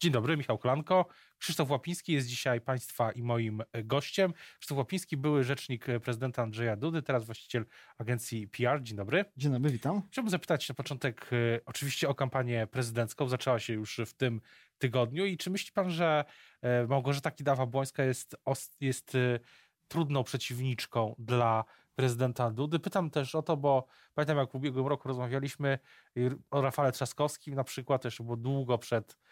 Dzień dobry, Michał Klanko. Krzysztof Łapiński jest dzisiaj Państwa i moim gościem. Krzysztof Łapiński, były rzecznik prezydenta Andrzeja Dudy, teraz właściciel agencji PR. Dzień dobry. Dzień dobry, witam. Chciałbym zapytać na początek e, oczywiście o kampanię prezydencką. Zaczęła się już w tym tygodniu i czy myśli Pan, że e, Małgorzata Kidawa-Błońska jest, jest e, trudną przeciwniczką dla prezydenta Dudy. Pytam też o to, bo pamiętam jak w ubiegłym roku rozmawialiśmy o Rafale Trzaskowskim na przykład, też było długo przed E,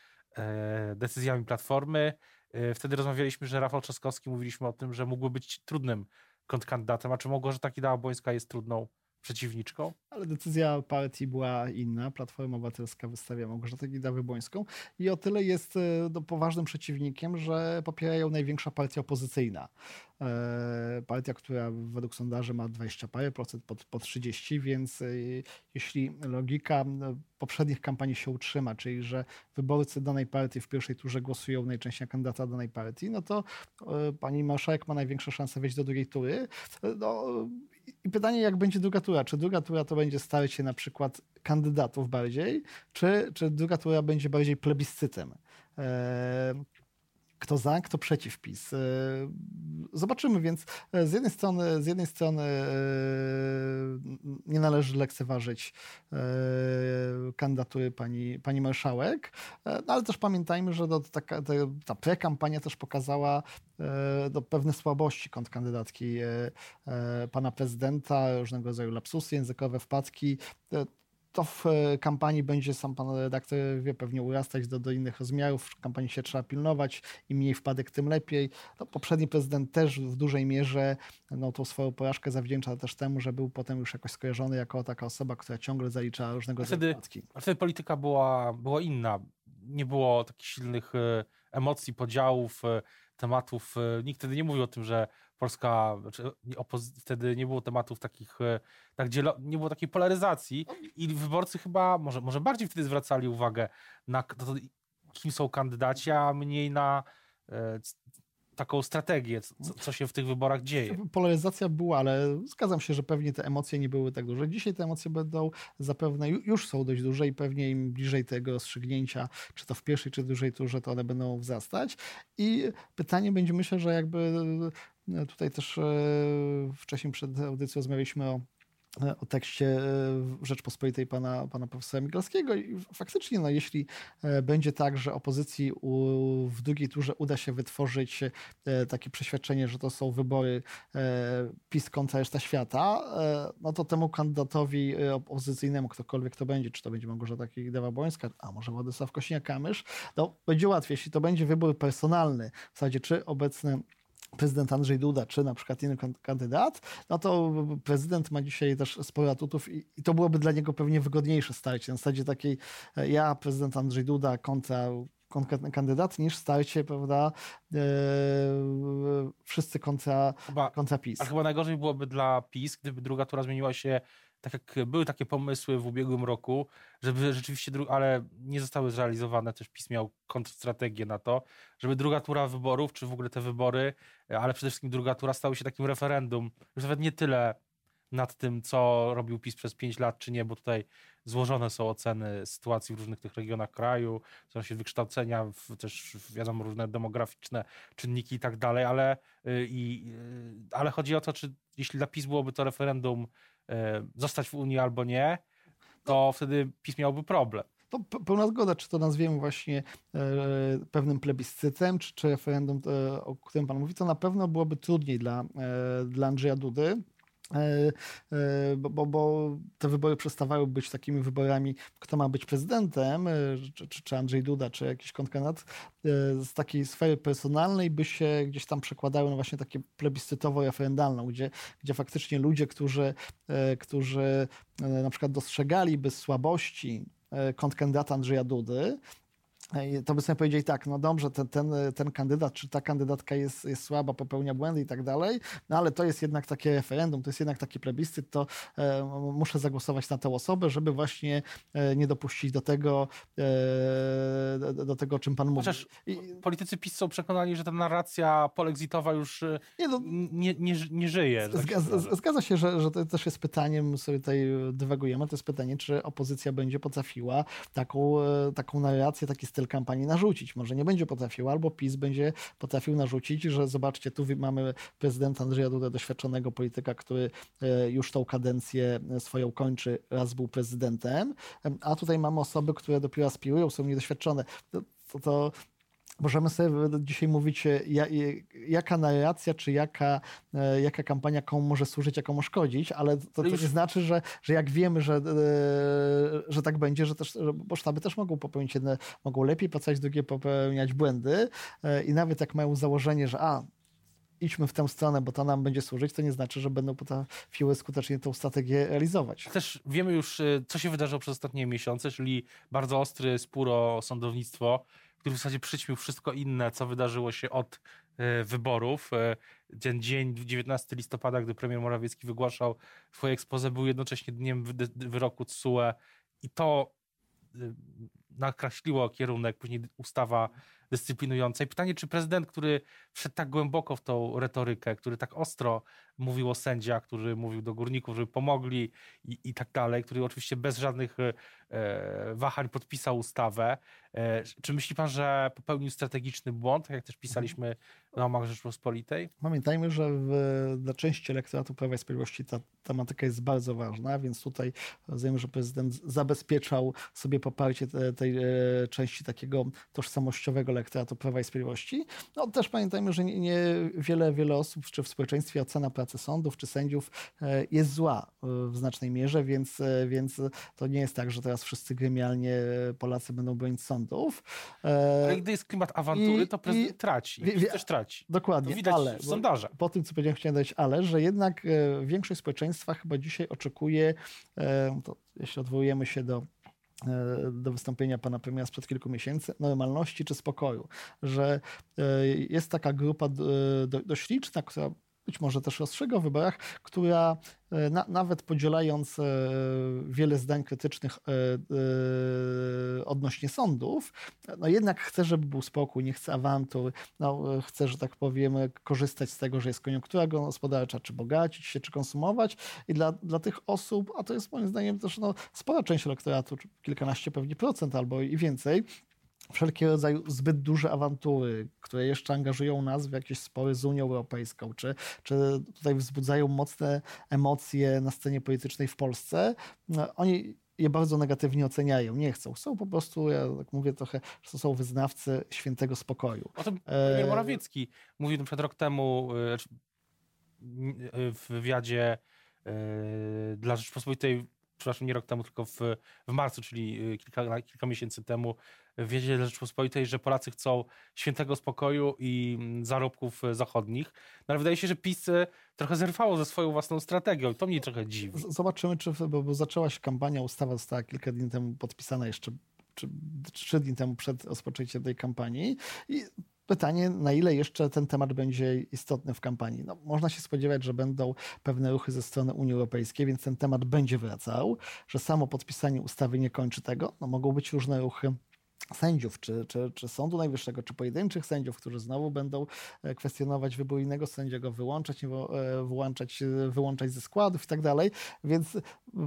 decyzjami Platformy. E, wtedy rozmawialiśmy, że Rafał Trzaskowski, mówiliśmy o tym, że mógłby być trudnym kontrkandydatem, a czy mogło, że taki Kidawa-Błońska jest trudną przeciwniczką? Ale decyzja partii była inna. Platforma Obywatelska wystawia Małgorzatę Kidawy-Błońską i o tyle jest no, poważnym przeciwnikiem, że popierają największa partia opozycyjna. E, partia, która według sondaży ma 20 parę procent, pod, pod 30, więc e, jeśli logika poprzednich kampanii się utrzyma, czyli że wyborcy danej partii w pierwszej turze głosują najczęściej na kandydata danej partii, no to pani marszałek ma największe szanse wejść do drugiej tury. No, i pytanie, jak będzie druga tura? Czy druga tura to będzie starać się na przykład kandydatów bardziej, czy, czy druga tura będzie bardziej plebiscytem? E, kto za, kto przeciw PiS. E, zobaczymy, więc e, z jednej strony, z jednej strony nie należy lekceważyć kandydatury pani, pani marszałek, no ale też pamiętajmy, że ta, ta, prekampania też pokazała do pewne słabości kontrkandydatki pana prezydenta, różnego rodzaju lapsusy językowe, wpadki to w e, kampanii będzie, sam pan redaktor wie, pewnie urastać do, do innych rozmiarów. W kampanii się trzeba pilnować. Im mniej wpadek, tym lepiej. No, poprzedni prezydent też w dużej mierze no, tą swoją porażkę zawdzięcza też temu, że był potem już jakoś skojarzony jako taka osoba, która ciągle zalicza różnego rodzaju wpadki. A wtedy polityka była, była inna. Nie było takich silnych e, emocji, podziałów, e, tematów. Nikt wtedy nie mówił o tym, że Polska, znaczy wtedy nie było tematów takich, e, tak nie było takiej polaryzacji i wyborcy chyba może, może bardziej wtedy zwracali uwagę na to, kim są kandydaci, a mniej na e, taką strategię, co, co, się w tych wyborach dzieje. Polaryzacja była, ale zgadzam się, że pewnie te emocje nie były tak duże. Dzisiaj te emocje będą zapewne, już są dość duże i pewnie im bliżej tego rozstrzygnięcia, czy to w pierwszej, czy dużej turze, to one będą wzrastać. I pytanie będzie, myślę, że jakby e, tutaj też e, wcześniej przed audycją rozmawialiśmy o o tekście e, Rzeczpospolitej pana, pana profesora Migalskiego. I faktycznie, no, jeśli e, będzie tak, że opozycji u, w drugiej turze uda się wytworzyć e, takie przeświadczenie, że to są wybory PiS kontra reszta świata, no to temu kandydatowi opozycyjnemu, ktokolwiek to będzie, czy to będzie Małgorzata Kidawa-Błońska, a może Władysław Kosiniak-Kamysz, no będzie łatwiej, jeśli to będzie wybór personalny, w zasadzie czy obecny prezydent Andrzej Duda, czy na przykład inny kandydat, no to prezydent ma dzisiaj też sporo atutów i, i to byłoby dla niego pewnie wygodniejsze starcie. Na zasadzie takiej e, ja, prezydent Andrzej Duda kontra konkretny kandydat, niż starcie, prawda, e, wszyscy kontra, chyba, kontra PiS. A chyba najgorzej byłoby dla PiS, gdyby druga tura zmieniła się tak jak były takie pomysły w ubiegłym roku, żeby rzeczywiście, ale nie zostały zrealizowane, też PiS miał kontrstrategię na to, żeby druga tura wyborów, czy w ogóle te wybory, ale przede wszystkim druga tura stały się takim referendum, już nawet nie tyle nad tym, co robił PiS przez 5 lat, czy nie, bo tutaj złożone są oceny sytuacji w różnych tych regionach kraju, są się wykształcenia, też wiadomo, różne demograficzne czynniki i tak dalej, ale, y, i, y, ale chodzi o to, czy jeśli dla PiS byłoby to referendum zostać w Unii albo nie, to wtedy PiS miałby problem. To pełna zgoda, czy to nazwiemy właśnie e, pewnym plebiscytem, czy, czy referendum, e, o którym Pan mówi, to na pewno byłoby trudniej dla, e, dla Andrzeja Dudy. E, e, bo, bo, te wybory przestawały być takimi wyborami, kto ma być prezydentem, e, czy, czy Andrzej Duda, czy jakiś kontrkandydat, z takiej sfery personalnej by się gdzieś tam przekładały na właśnie takie plebiscytowo-referendalną, gdzie, gdzie faktycznie ludzie, którzy, którzy na przykład dostrzegaliby słabości kontrkandydata Andrzeja Dudy, to by sobie powiedzieli tak, no dobrze, ten, ten, ten kandydat czy ta kandydatka jest, jest słaba, popełnia błędy i tak dalej, no ale to jest jednak takie referendum, to jest jednak taki plebiscyt, to e, muszę zagłosować na tę osobę, żeby właśnie e, nie dopuścić do tego, e, do, do, tego, o czym pan mówi. Chociaż politycy PiS są przekonani, że ta narracja polexitowa już e, nie, no, nie, nie, nie, żyje. Zgadza, zgadza się, że, że to też jest pytaniem, sobie tutaj dywagujemy, to jest pytanie, czy opozycja będzie potrafiła taką, e, taką narrację, taki styl styl kampanii narzucić. Może nie będzie potrafił, albo PiS będzie potrafił narzucić, że zobaczcie, tu mamy prezydenta Andrzeja Dudę, doświadczonego polityka, który e, już tą kadencję swoją kończy, raz był prezydentem, a tutaj mamy osoby, które dopiero aspirują, są niedoświadczone. To, to możemy sobie dzisiaj mówić, e, jaka narracja, czy jaka, e, jaka kampania komu może służyć, a komu szkodzić, ale to, to nie znaczy, że, że jak wiemy, że, e, że tak będzie, że też, bo sztaby też mogą popełnić jedne, mogą lepiej pracować, drugie popełniać błędy i nawet jak mają założenie, że a, idźmy w tę stronę, bo to nam będzie służyć, to nie znaczy, że będą potrafiły skutecznie tą strategię realizować. Też wiemy już, co się wydarzyło przez ostatnie miesiące, czyli bardzo ostry spór o sądownictwo, który w zasadzie przyćmił wszystko inne, co wydarzyło się od e, wyborów. E, ten dzień 19 listopada, gdy premier Morawiecki wygłaszał swoje ekspoze, był jednocześnie dniem wyroku TSUE i to e, nakreśliło kierunek, później ustawa dyscyplinująca. I pytanie, czy prezydent, który wszedł tak głęboko w tą retorykę, który tak ostro mówił o sędziach, który mówił do górników, żeby pomogli i, i tak dalej, który oczywiście bez żadnych e, wahań podpisał ustawę. E, czy myśli pan, że popełnił strategiczny błąd, tak jak też pisaliśmy na omach Rzeczpospolitej? Pamiętajmy, że w, dla części elektoratu Prawa i Sprawiedliwości ta tematyka jest bardzo ważna, więc tutaj rozumiem, że prezydent zabezpieczał sobie poparcie te, tej e, części takiego tożsamościowego elektoratu Prawa i Sprawiedliwości. No też pamiętajmy, że nie, nie wiele, wiele osób, czy w społeczeństwie ocena pracy sądów, czy sędziów e, jest zła e, w znacznej mierze, więc, e, więc to nie jest tak, że teraz wszyscy gremialnie Polacy będą bronić sądów. Ale gdy jest klimat awantury, I, to prezydent i, traci. I, też traci. Dokładnie. To widać ale, w sondażach. Po tym, co powiedziałem, chciałem dać ale, że jednak większość społeczeństwa chyba dzisiaj oczekuje, to jeśli odwołujemy się do do wystąpienia pana premiera sprzed kilku miesięcy, normalności czy spokoju, że jest taka grupa dość liczna, która być może też rozstrzyga w wyborach, która e, na, nawet podzielając e, wiele zdań krytycznych e, odnośnie sądów, no jednak chce, żeby był spokój, nie chce awantur, no, chce, że tak powiem, korzystać z tego, że jest koniunktura gospodarcza, czy bogacić się, czy konsumować. I dla, dla tych osób, a to jest moim zdaniem też no, spora część elektoratu, kilkanaście pewnie procent albo i więcej, wszelkiego rodzaju zbyt duże awantury, które jeszcze angażują nas w jakieś spory z Unią Europejską, czy, czy tutaj wzbudzają mocne emocje na scenie politycznej w Polsce, no, oni je bardzo negatywnie oceniają, nie chcą. Są po prostu, ja tak mówię trochę, że to są wyznawcy świętego spokoju. O tym premier Morawiecki mówił na przykład rok temu e, w wywiadzie e, dla Rzeczpospolitej przepraszam, nie rok temu, tylko w, w marcu, czyli kilka, kilka miesięcy temu, wiedzieć dla Rzeczpospolitej, że Polacy chcą świętego spokoju i mm, zarobków e, zachodnich. No ale wydaje się, że PiS e, trochę zerwało ze swoją własną strategią i to mnie trochę dziwi. Zobaczymy, czy, bo, bo zaczęła się kampania, ustawa została kilka dni temu podpisana jeszcze czy trzy dni temu przed rozpoczęciem tej kampanii i Pytanie, na ile jeszcze ten temat będzie istotny w kampanii. No, można się spodziewać, że będą pewne ruchy ze strony Unii Europejskiej, więc ten temat będzie wracał, że samo podpisanie ustawy nie kończy tego. No, mogą być różne ruchy sędziów, czy, czy, czy Sądu Najwyższego, czy pojedynczych sędziów, którzy znowu będą e, kwestionować wybór innego sędziego, wyłączać, e, wyłączać, e, wyłączać ze składów i tak dalej. Więc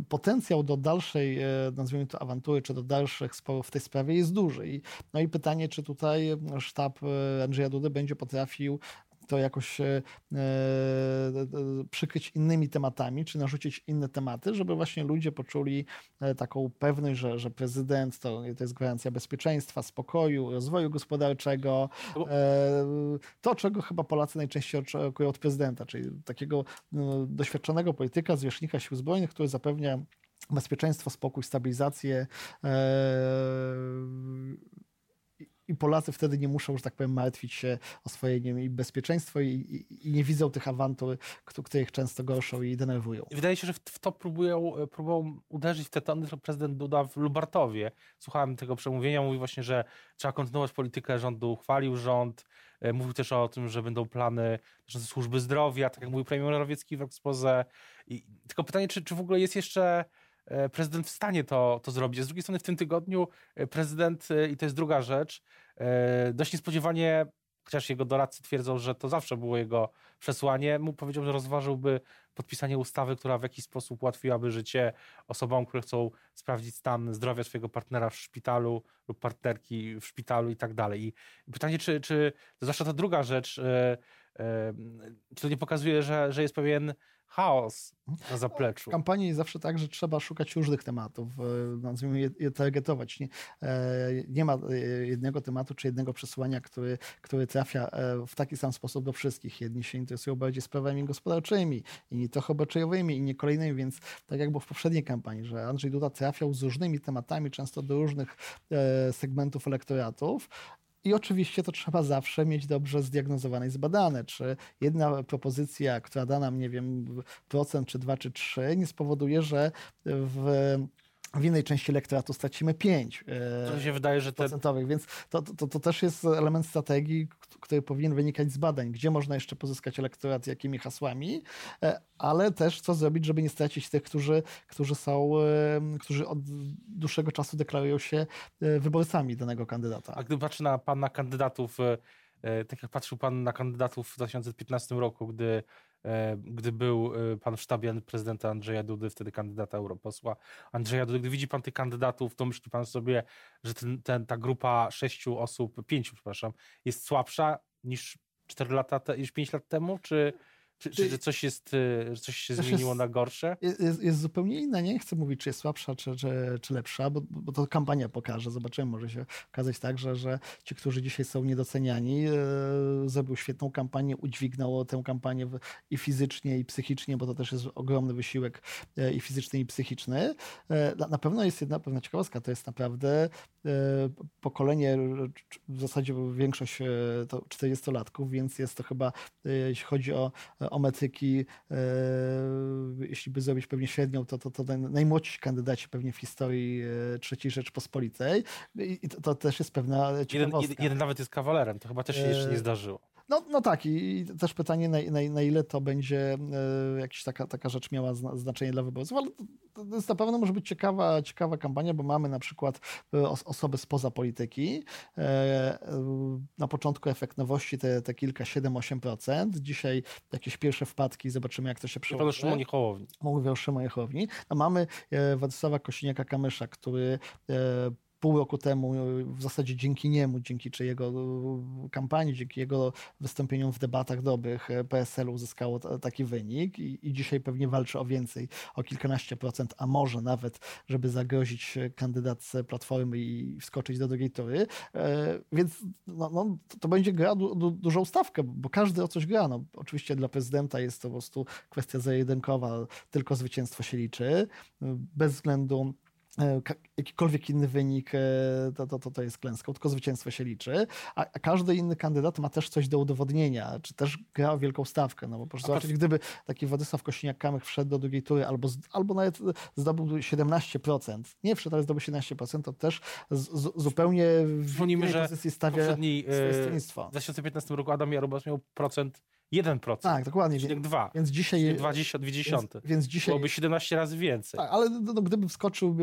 potencjał do dalszej, nazwijmy to awantury, czy do dalszych sporów w tej sprawie jest duży. No i pytanie, czy tutaj sztab Andrzeja Dudy będzie potrafił to jakoś e, e, przykryć innymi tematami, czy narzucić inne tematy, żeby właśnie ludzie poczuli e, taką pewność, że, że prezydent to, to jest gwarancja bezpieczeństwa, spokoju, rozwoju gospodarczego. To, czego chyba Polacy najczęściej oczekują od prezydenta, czyli takiego no, doświadczonego polityka, zwierzchnika sił zbrojnych, który zapewnia bezpieczeństwo, spokój, stabilizację i Polacy wtedy nie muszą, że tak powiem, martwić się o swoje nie wiem, bezpieczeństwo i, i, i, nie widzą tych awantur, które ich często gorszą i denerwują. Wydaje się, że w to próbują, próbują uderzyć w te tony prezydent Duda w Lubartowie. Słuchałem tego przemówienia, mówi właśnie, że trzeba kontynuować politykę rządu, uchwalił rząd, e, mówił też o tym, że będą plany służby zdrowia, tak jak mówił premier Morawiecki w ekspoze. I, tylko pytanie, czy, czy w ogóle jest jeszcze E, prezydent w stanie to, to zrobić. Z drugiej strony w tym tygodniu e, prezydent, e, i to jest druga rzecz, dość niespodziewanie chociaż jego doradcy twierdzą, że to zawsze było jego przesłanie, mu powiedział, że rozważyłby podpisanie ustawy, która w jakiś sposób ułatwiłaby życie osobom, które chcą sprawdzić stan zdrowia swojego partnera w szpitalu lub partnerki w szpitalu i tak dalej. I pytanie, czy, czy zwłaszcza ta druga rzecz, e, e, czy to nie pokazuje, że, że jest pewien chaos na zapleczu. W kampanii jest zawsze tak, że trzeba szukać różnych tematów, e, nazwijmy je, je targetować. Nie, e, nie ma e, jednego tematu czy jednego przesłania, który, który trafia w taki sam sposób do wszystkich. Jedni się interesują bardziej sprawami gospodarczymi, inni trochę obyczajowymi, inni kolejnymi, więc tak jak było w poprzedniej kampanii, że Andrzej Duda trafiał z różnymi tematami, często do różnych segmentów elektoratów, i oczywiście to trzeba zawsze mieć dobrze zdiagnozowane i zbadane, czy jedna propozycja, która da nam, nie wiem, procent, czy dwa, czy trzy, nie spowoduje, że w w innej części elektoratu stracimy 5 e, to się wydaje, że te... procentowych, więc to, to, to też jest element strategii, który powinien wynikać z badań, gdzie można jeszcze pozyskać elektorat, jakimi hasłami, e, ale też co zrobić, żeby nie stracić tych, którzy, którzy są, e, którzy od dłuższego czasu deklarują się wyborcami danego kandydata. A gdy patrzy na pana kandydatów, tak jak patrzył pan na kandydatów w 2015 roku, gdy E, gdy był e, pan w sztabie prezydenta Andrzeja Dudy, wtedy kandydata europosła Andrzeja Dudy. Gdy widzi pan tych kandydatów, to myśli pan sobie, że ten, ten, ta grupa sześciu osób, pięciu, przepraszam, jest słabsza niż cztery lata, te, niż pięć lat temu, czy, czy, czy, czy coś, jest, y, coś się zmieniło jest, na gorsze? Jest, jest, zupełnie inna. Nie chcę mówić, czy jest słabsza, czy, czy, czy lepsza, bo, bo to kampania pokaże. Zobaczymy, może się okazać tak, że, że ci, którzy dzisiaj są niedoceniani, yy, zrobił świetną kampanię, udźwignął tę kampanię w, i fizycznie, i psychicznie, bo to też jest ogromny wysiłek yy, i fizyczny, i psychiczny. Yy, na, na pewno jest jedna pewna ciekawostka, to jest naprawdę pokolenie, w zasadzie większość to 40-latków, więc jest to chyba, jeśli chodzi o o metryki, e, jeśli by zrobić pewnie średnią, to, to, to najmłodsi kandydaci pewnie w historii e, III Rzeczpospolitej. I to, to też jest pewna ciekawostka. Jeden, jeden, nawet jest kawalerem, to chyba też się jeszcze nie e, zdarzyło. No, no tak, i też pytanie, na, na, na ile to będzie e, jakaś taka, taka rzecz miała zna, znaczenie dla wyborców, ale to, to jest na pewno może być ciekawa, ciekawa kampania, bo mamy na przykład e, os, osoby spoza polityki. E, na początku efekt nowości te, te kilka, 7-8%. Dzisiaj jakieś pierwsze wpadki, zobaczymy jak to się przełoży. O Szymonie Hołowni. Mówię o Szymonie Hołowni. A mamy e, Władysława Kosiniaka-Kamysza, który pół roku temu, w zasadzie dzięki niemu, dzięki czy jego e, kampanii, dzięki jego wystąpieniom w debatach dobrych e, PSL uzyskało taki wynik i, i dzisiaj pewnie walczy o więcej, o kilkanaście procent, a może nawet, żeby zagrozić kandydatce Platformy i wskoczyć do drugiej tury. E, więc no, no, to będzie gra du, du, dużą stawkę, bo każdy o coś gra. No, oczywiście dla prezydenta jest to po prostu kwestia zajedynkowa, tylko zwycięstwo się liczy, bez względu E, jakikolwiek inny wynik e, to, to, to jest klęską, tylko zwycięstwo się liczy, a, każdy inny kandydat ma też coś do udowodnienia, czy też gra o wielką stawkę, no bo proszę zobaczyć, gdyby taki Władysław Kosiniak-Kamyk wszedł do drugiej tury albo, albo nawet zdobył 17%, nie wszedł, ale zdobył 17%, to też z, zupełnie w innej pozycji stawia swoje e, stronnictwo. W 2015 roku Adam Jarubas miał procent 1%. Tak, dokładnie. Czyli 2. Więc dzisiaj. 20, Więc, więc dzisiaj. Byłoby 17 razy więcej. Tak, ale no, no gdyby wskoczył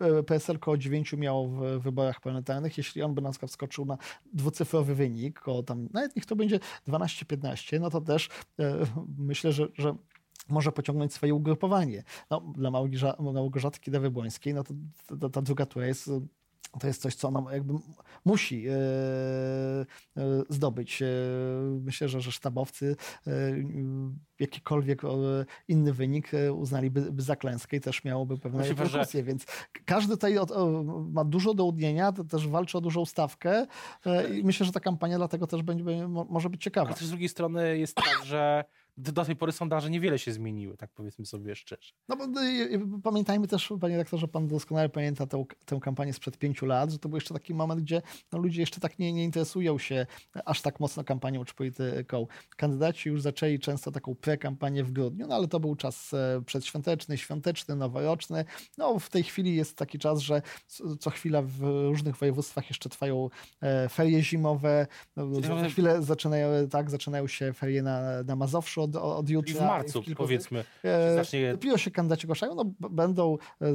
e, PSL koło 9 miało w wyborach parlamentarnych, jeśli on by na przykład wskoczył na dwucyfrowy wynik, koło tam, nawet niech to będzie 12-15, no to też e, myślę, że, że może pociągnąć swoje ugrupowanie. No, dla Małgorzaty Kidawy-Błońskiej, no to, to ta druga tura jest to jest coś, co ona jakby musi e, e, zdobyć. E, myślę, że, że sztabowcy jakikolwiek inny wynik uznaliby za klęskę i też miałoby pewne reperkusje, więc każdy tutaj ma dużo do udnienia, też walczy o dużą stawkę i myślę, że ta kampania dlatego też będzie, może być ciekawa. Ale z drugiej strony jest tak, że do tej pory sondaże niewiele się zmieniły, tak powiedzmy sobie szczerze. No bo no pamiętajmy też, panie redaktorze, pan doskonale pamięta tę, tę kampanię sprzed pięciu lat, że to był jeszcze taki moment, gdzie no, ludzie jeszcze tak nie, nie interesują się aż tak mocno kampanią czy polityką. Kandydaci już zaczęli często taką pre-kampanię w grudniu, no ale to był czas e, przedświąteczny, świąteczny, noworoczny. No w tej chwili jest taki czas, że co chwila w różnych województwach jeszcze trwają e, ferie zimowe, no, za chwilę zaczynają, tak, zaczynają się ferie na, na Mazowszu od, od jutra. I w marcu, kilku- powiedzmy, E, zacznie Dopiero się kandydaci ogłaszają, no będą e,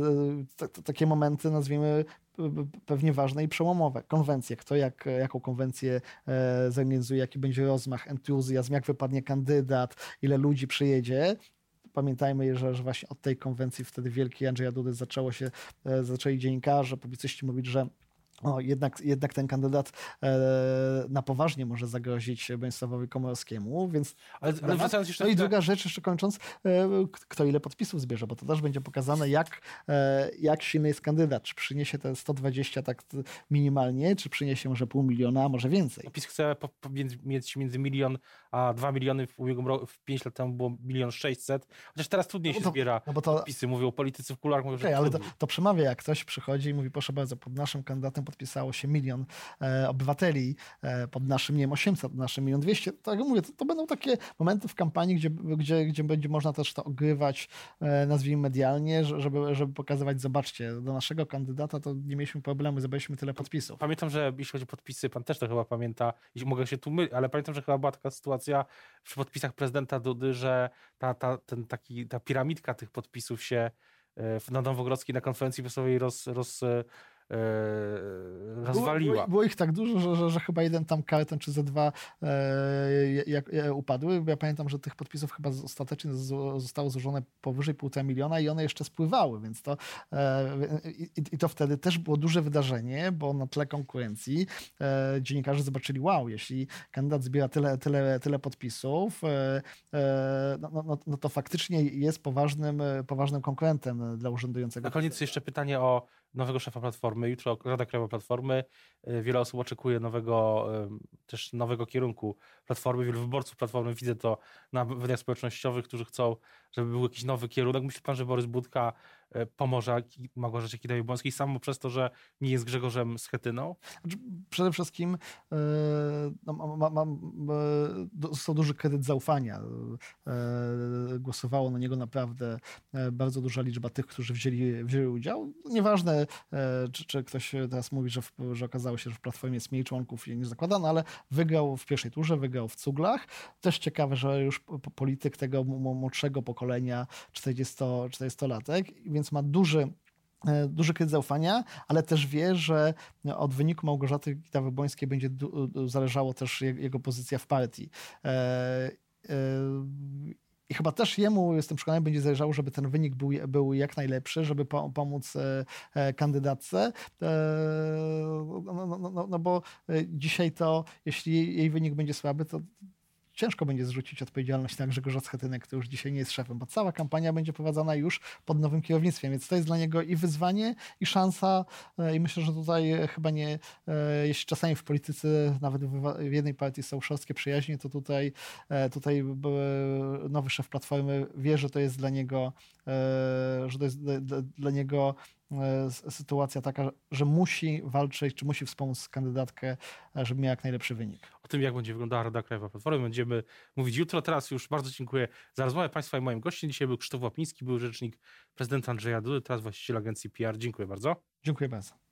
t- t- takie momenty, nazwijmy pewnie ważne i przełomowe. Konwencje, kto jak, jaką konwencję e, zorganizuje, jaki będzie rozmach, entuzjazm, jak wypadnie kandydat, ile ludzi przyjedzie. Pamiętajmy, że, że właśnie od tej konwencji wtedy wielki Andrzeja Dudy zaczęło się, e, zaczęli dziennikarze, publicyści mówić, że o, jednak, jednak ten kandydat e, na poważnie może zagrozić Bronisławowi Komorowskiemu, więc Ale, ale Temat. wracając jeszcze no i druga rzecz, jeszcze kończąc, e, kto ile podpisów zbierze, bo to też będzie pokazane, jak, e, jak silny jest kandydat. Czy przyniesie te 120 tak minimalnie, czy przyniesie może pół miliona, a może więcej. PiS chce po, po, między, mieć między milion a dwa miliony w ubiegłym roku, w 5 lat temu było milion sześćset, chociaż teraz trudniej No się to- zbiera No bo to, podpisy, mówią politycy w kuluarach, mówią, że ale to, to przemawia, jak ktoś przychodzi i mówi, proszę bardzo, pod naszym kandydatem podpisało się milion e, obywateli, e, pod naszym, nie wiem, 800, pod naszym milion 200. Tak jak mówię, to, to będą takie momenty w kampanii, gdzie, gdzie, gdzie będzie można też to ogrywać, e, nazwijmy medialnie, że- żeby, żeby pokazywać, zobaczcie, do naszego kandydata to nie mieliśmy problemu, zebraliśmy tyle podpisów. Pamiętam, że jeśli chodzi o podpisy, pan też to chyba pamięta, mogę się tu mylić, ale pamiętam, że chyba była taka sytuacja przy podpisach prezydenta Dudy, że ta, ta, ten taki, ta piramidka tych podpisów się e, na Nowogrodzkiej na konferencji prasowej roz, roz, rozwaliła. Było, było ich tak dużo, że, że, że chyba jeden tam karton czy ze dwa e, jak, e, upadły. Ja pamiętam, że tych podpisów chyba ostatecznie z- zostało złożone powyżej półtora miliona i one jeszcze spływały, więc to e, i, i to wtedy też było duże wydarzenie, bo na tle konkurencji e, dziennikarze zobaczyli, wow, jeśli kandydat zbiera tyle, tyle, tyle podpisów, e, e, no, no, no, no to faktycznie jest poważnym, e, poważnym konkurentem dla urzędującego. Na koniec jeszcze pytanie o nowego szefa Platformy. Jutro Rada Krajowa Platformy. E, Wiele osób oczekuje nowego, em, też nowego kierunku Platformy. Wielu wyborców Platformy, widzę to na mediach społecznościowych, którzy chcą, żeby był jakiś nowy kierunek. Myśli pan, że Borys Budka e, pomoże Ki- Małgorzacie Kidawie-Błońskiej samo przez to, że nie jest Grzegorzem Schetyną? Znaczy, Przede wszystkim e, no, mam, mam, e, duży kredyt zaufania. Głosowało na niego naprawdę bardzo duża liczba tych, którzy wzięli, wzięli udział. Nieważne, czy, czy ktoś teraz mówi, że, w, że okazało się, że w Platformie jest mniej członków i nie zakładano, ale wygrał w pierwszej turze, wygrał w cuglach. Też ciekawe, że już po- po- polityk tego młodszego pokolenia 40, 40-latek, więc ma duży e, duży kredyt zaufania, ale też wie, że od wyniku Małgorzaty Kidawy-Błońskiej będzie zależało też je- jego pozycja w partii. E, e, I chyba też jemu, jestem przekonany, będzie zależało, żeby ten wynik był, był jak najlepszy, żeby po, pomóc kandydatce. No, no, no, no, no bo dzisiaj to, jeśli jej wynik będzie słaby, to ciężko będzie zrzucić odpowiedzialność na Grzegorza Schetynek, który już dzisiaj nie jest szefem, bo cała kampania będzie prowadzona już pod nowym kierownictwem, więc to jest dla niego i wyzwanie, i szansa e, i myślę, że tutaj e, chyba nie, e, jeśli czasami w polityce nawet w jednej partii są szorstkie przyjaźnie, to tutaj, tutaj nowy szef Platformy wie, że to jest dla niego, że to jest dla, niego sytuacja taka, że musi walczyć, czy musi wspomóc kandydatkę, żeby miała jak najlepszy wynik. O tym, jak będzie wyglądała Rada Krajowa Platformy, będziemy mówić jutro. Teraz już bardzo dziękuję za rozmowę Państwa i moim gościem. Dzisiaj był Krzysztof Łapiński, był rzecznik prezydenta Andrzeja Dudy, teraz właściciel agencji PR. Dziękuję bardzo. Dziękuję bardzo.